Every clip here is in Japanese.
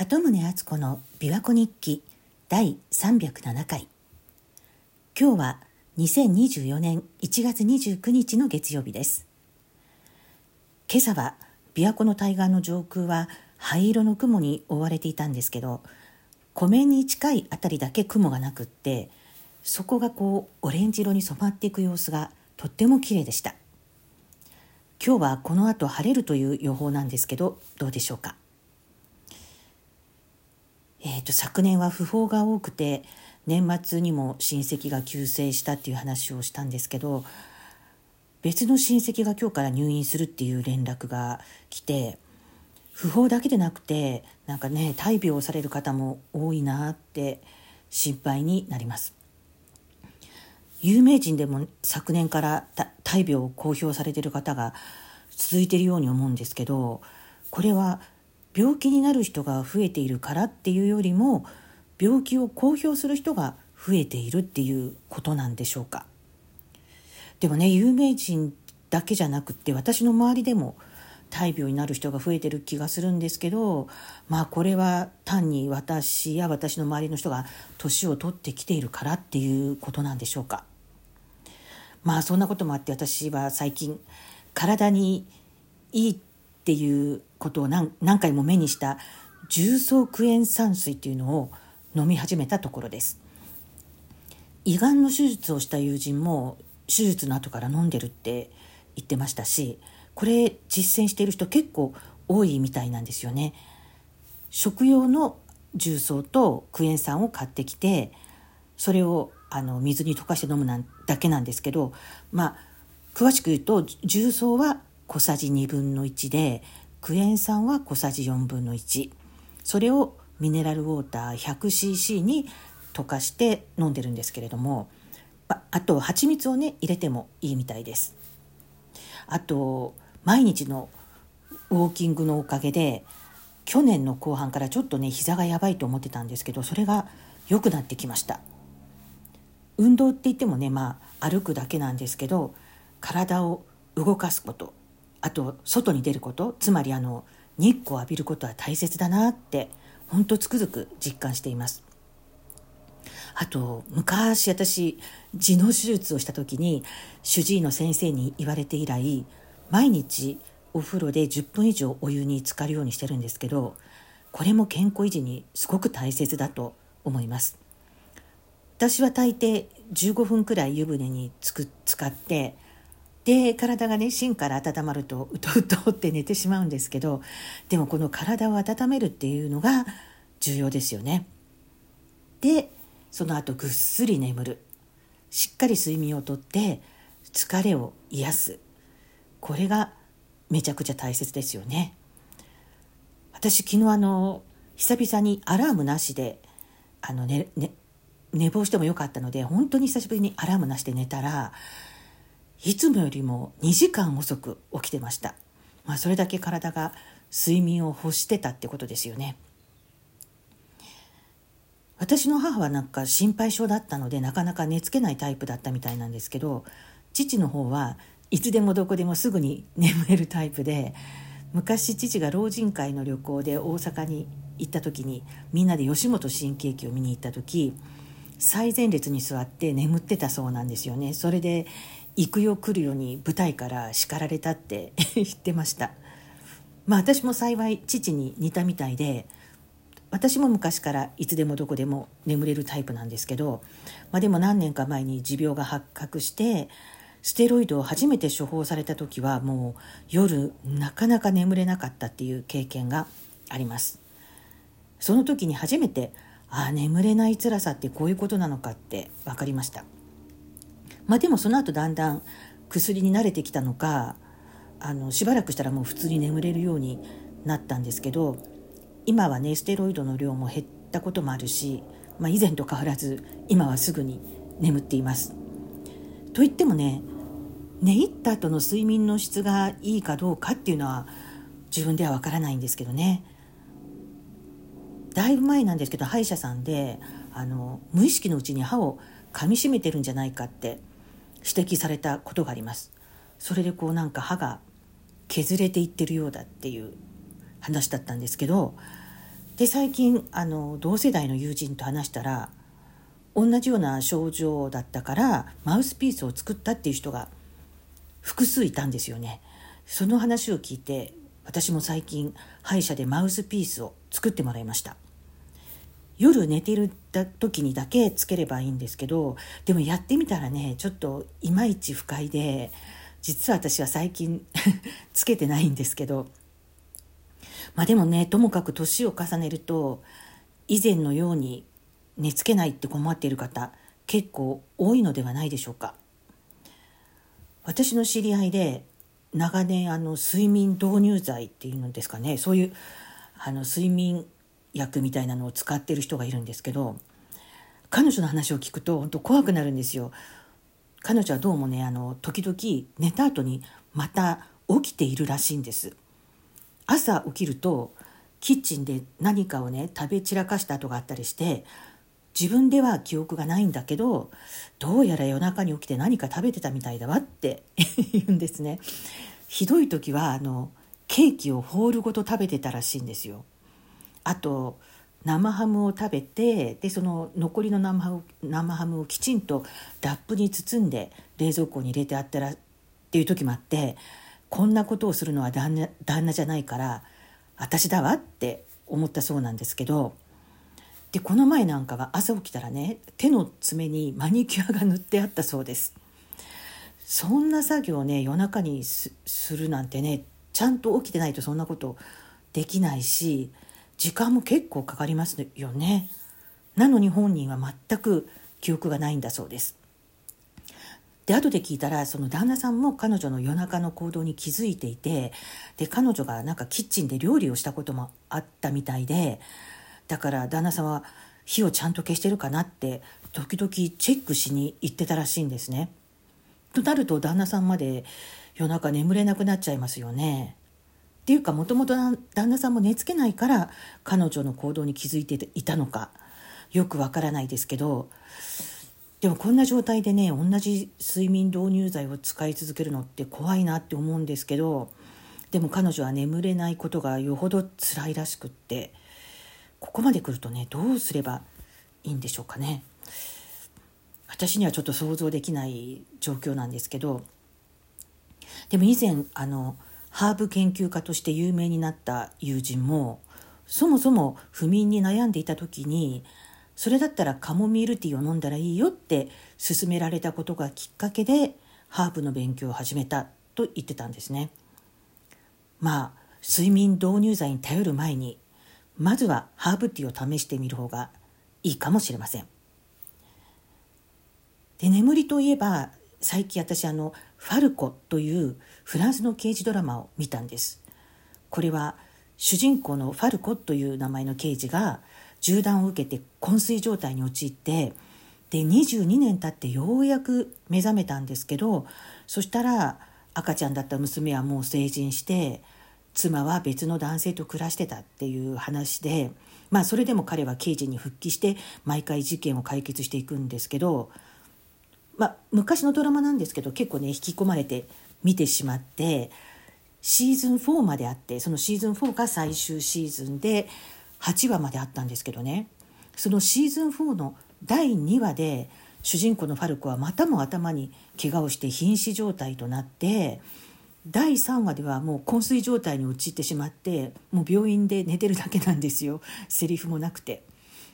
鳩宗敦子の琵琶湖日記第307回。今日は2024年1月29日の月曜日です。今朝は琵琶湖の対岸の上空は灰色の雲に覆われていたんですけど湖面に近い辺りだけ雲がなくってそこがこうオレンジ色に染まっていく様子がとっても綺麗でした。今日はこの後晴れるという予報なんですけどどうでしょうか？えーと、昨年は訃報が多くて年末にも親戚が急逝したっていう話をしたんですけど別の親戚が今日から入院するっていう連絡が来て訃報だけでなくてなんかね大病をされる方も多いなって心配になります。有名人でも昨年から大病を公表されている方が続いているように思うんですけどこれは病気になる人が増えているからっていうよりも病気を公表する人が増えているっていうことなんでしょうか。でもね有名人だけじゃなくって私の周りでも大病になる人が増えてる気がするんですけどまあこれは単に私や私の周りの人が年を取ってきているからっていうことなんでしょうか。まあそんなこともあって私は最近体にいいっていうことを何回も目にした重曹クエン酸水っていうのを飲み始めたところです。胃がんの手術をした友人も手術の後から飲んでるって言ってましたしこれ実践している人結構多いみたいなんですよね。食用の重曹とクエン酸を買ってきてそれをあの水に溶かして飲むなんだけなんですけどまあ詳しく言うと重曹は小さじ1分の1でクエン酸は小さじ4分の1それをミネラルウォーター 100cc に溶かして飲んでるんですけれどもあと蜂蜜をね入れてもいいみたいです。あと毎日のウォーキングのおかげで去年の後半からちょっとね膝がやばいと思ってたんですけどそれが良くなってきました。運動って言ってもねまあ歩くだけなんですけど体を動かすこと。あと外に出ることつまりあの日光を浴びることは大切だなって本当つくづく実感しています。あと昔私痔の手術をした時に主治医の先生に言われて以来毎日お風呂で10分以上お湯に浸かるようにしてるんですけどこれも健康維持にすごく大切だと思います。私は大抵15分くらい湯船につく使ってで体がね芯から温まるとうとうとって寝てしまうんですけどでもこの体を温めるっていうのが重要ですよね。でその後ぐっすり眠るしっかり睡眠をとって疲れを癒すこれがめちゃくちゃ大切ですよね。私昨日あの久々にアラームなしであの、ねね、寝坊してもよかったので本当に久しぶりにアラームなしで寝たらいつもよりも2時間遅く起きてました、まあ、それだけ体が睡眠を欲してたってことですよね。私の母はなんか心配性だったのでなかなか寝つけないタイプだったみたいなんですけど父の方はいつでもどこでもすぐに眠れるタイプで昔父が老人会の旅行で大阪に行った時にみんなで吉本新喜劇を見に行った時最前列に座って眠ってたそうなんですよね。それで行くよ来るように舞台から叱られたって 言ってました。まあ私も幸い父に似たみたいで私も昔からいつでもどこでも眠れるタイプなんですけど、まあ、でも何年か前に持病が発覚してステロイドを初めて処方された時はもう夜なかなか眠れなかったっていう経験があります。その時に初めてああ眠れない辛さってこういうことなのかって分かりました。まあ、でもその後だんだん薬に慣れてきたのかあのしばらくしたらもう普通に眠れるようになったんですけど今はねステロイドの量も減ったこともあるし、まあ、以前と変わらず今はすぐに眠っています。といってもね寝入った後の睡眠の質がいいかどうかっていうのは自分ではわからないんですけどねだいぶ前なんですけど歯医者さんであの無意識のうちに歯を噛みしめてるんじゃないかって指摘されたことがありますそれでこうなんか歯が削れていってるようだっていう話だったんですけどで最近あの同世代の友人と話したら同じような症状だったからマウスピースを作ったっていう人が複数いたんですよね。その話を聞いて私も最近歯医者でマウスピースを作ってもらいました。夜寝てる時にだけつければいいんですけどでもやってみたらねちょっといまいち不快で実は私は最近 つけてないんですけどまあでもねともかく年を重ねると以前のように寝つけないって困っている方結構多いのではないでしょうか。私の知り合いで長年あの睡眠導入剤っていうのですかねそういうあの睡眠薬みたいなのを使ってる人がいるんですけど彼女の話を聞くと本当怖くなるんですよ。彼女はどうもねあの時々寝た後にまた起きているらしいんです。朝起きるとキッチンで何かをね食べ散らかした跡があったりして自分では記憶がないんだけどどうやら夜中に起きて何か食べてたみたいだわって 言うんですね。ひどい時はあのケーキをホールごと食べてたらしいんですよ。あと生ハムを食べてでその残りの生ハム生ハムをきちんとラップに包んで冷蔵庫に入れてあったらっていう時もあってこんなことをするのは旦那旦那じゃないから私だわって思ったそうなんですけどでこの前なんかは朝起きたらね手の爪にマニキュアが塗ってあったそうです。そんな作業ね夜中にするなんてねちゃんと起きてないとそんなことできないし時間も結構かかりますよねなのに本人は全く記憶がないんだそうですで後で聞いたらその旦那さんも彼女の夜中の行動に気づいていてで彼女がなんかキッチンで料理をしたこともあったみたいでだから旦那さんは火をちゃんと消してるかなって時々チェックしに行ってたらしいんですね。となると旦那さんまで夜中眠れなくなっちゃいますよね。ていうかもともと旦那さんも寝つけないから彼女の行動に気づいていたのか。よくわからないですけどでもこんな状態でね同じ睡眠導入剤を使い続けるのって怖いなって思うんですけどでも彼女は眠れないことがよほど辛いらしくってここまで来るとねどうすればいいんでしょうかね。私にはちょっと想像できない状況なんですけどでも以前あのハーブ研究家として有名になった友人もそもそも不眠に悩んでいた時にそれだったらカモミールティーを飲んだらいいよって勧められたことがきっかけでハーブの勉強を始めたと言ってたんですね。まあ睡眠導入剤に頼る前にまずはハーブティーを試してみる方がいいかもしれません。で眠りといえば最近私あのファルコというフランスの刑事ドラマを見たんです。これは主人公のファルコという名前の刑事が銃弾を受けて昏睡状態に陥ってで22年経ってようやく目覚めたんですけどそしたら赤ちゃんだった娘はもう成人して妻は別の男性と暮らしてたっていう話でまあそれでも彼は刑事に復帰して毎回事件を解決していくんですけどまあ、昔のドラマなんですけど結構ね引き込まれて見てしまってシーズン4まであってそのシーズン4が最終シーズンで8話まであったんですけどねそのシーズン4の第2話で主人公のファルコはまたも頭に怪我をして瀕死状態となって第3話ではもう昏睡状態に陥ってしまってもう病院で寝てるだけなんですよセリフもなくて。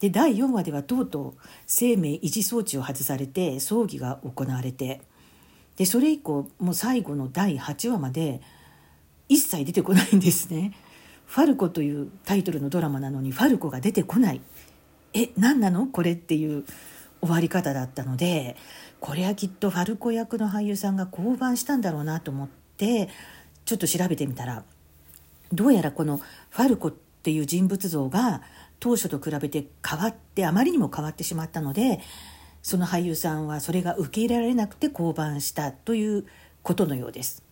で第4話ではとうとう生命維持装置を外されて葬儀が行われてでそれ以降もう最後の第8話まで一切出てこないんですね。ファルコというタイトルのドラマなのにファルコが出てこない。え何なの？これっていう終わり方だったのでこれはきっとファルコ役の俳優さんが降板したんだろうなと思ってちょっと調べてみたらどうやらこのファルコっていう人物像が当初と比べて変わってあまりにも変わってしまったのでその俳優さんはそれが受け入れられなくて降板したということのようです。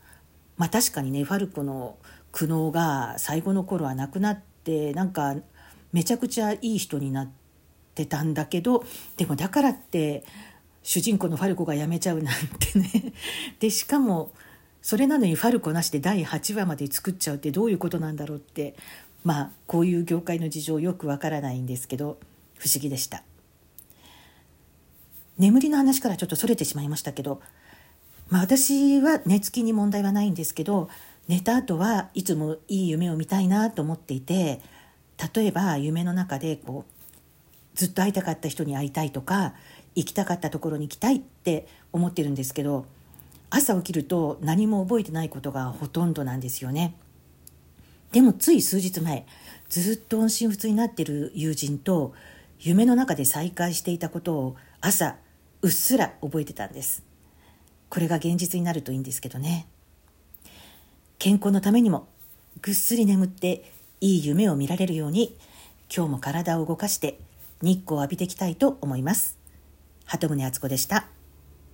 まあ、確かにねファルコの苦悩が最後の頃はなくなってなんかめちゃくちゃいい人になってたんだけどでもだからって主人公のファルコが辞めちゃうなんてね でしかもそれなのにファルコなしで第8話まで作っちゃうってどういうことなんだろうってまあこういう業界の事情よくわからないんですけど不思議でした眠りの話からちょっとそれてしまいましたけど、まあ、私は寝つきに問題はないんですけど寝た後はいつもいい夢を見たいなと思っていて例えば夢の中でこうずっと会いたかった人に会いたいとか行きたかったところに行きたいって思ってるんですけど朝起きると何も覚えてないことがほとんどなんですよね。でもつい数日前ずっと音信不通になってる友人と夢の中で再会していたことを朝うっすら覚えてたんです。これが現実になるといいんですけどね。健康のためにもぐっすり眠っていい夢を見られるように今日も体を動かして日光を浴びていきたいと思います。鳩宗敦子でした。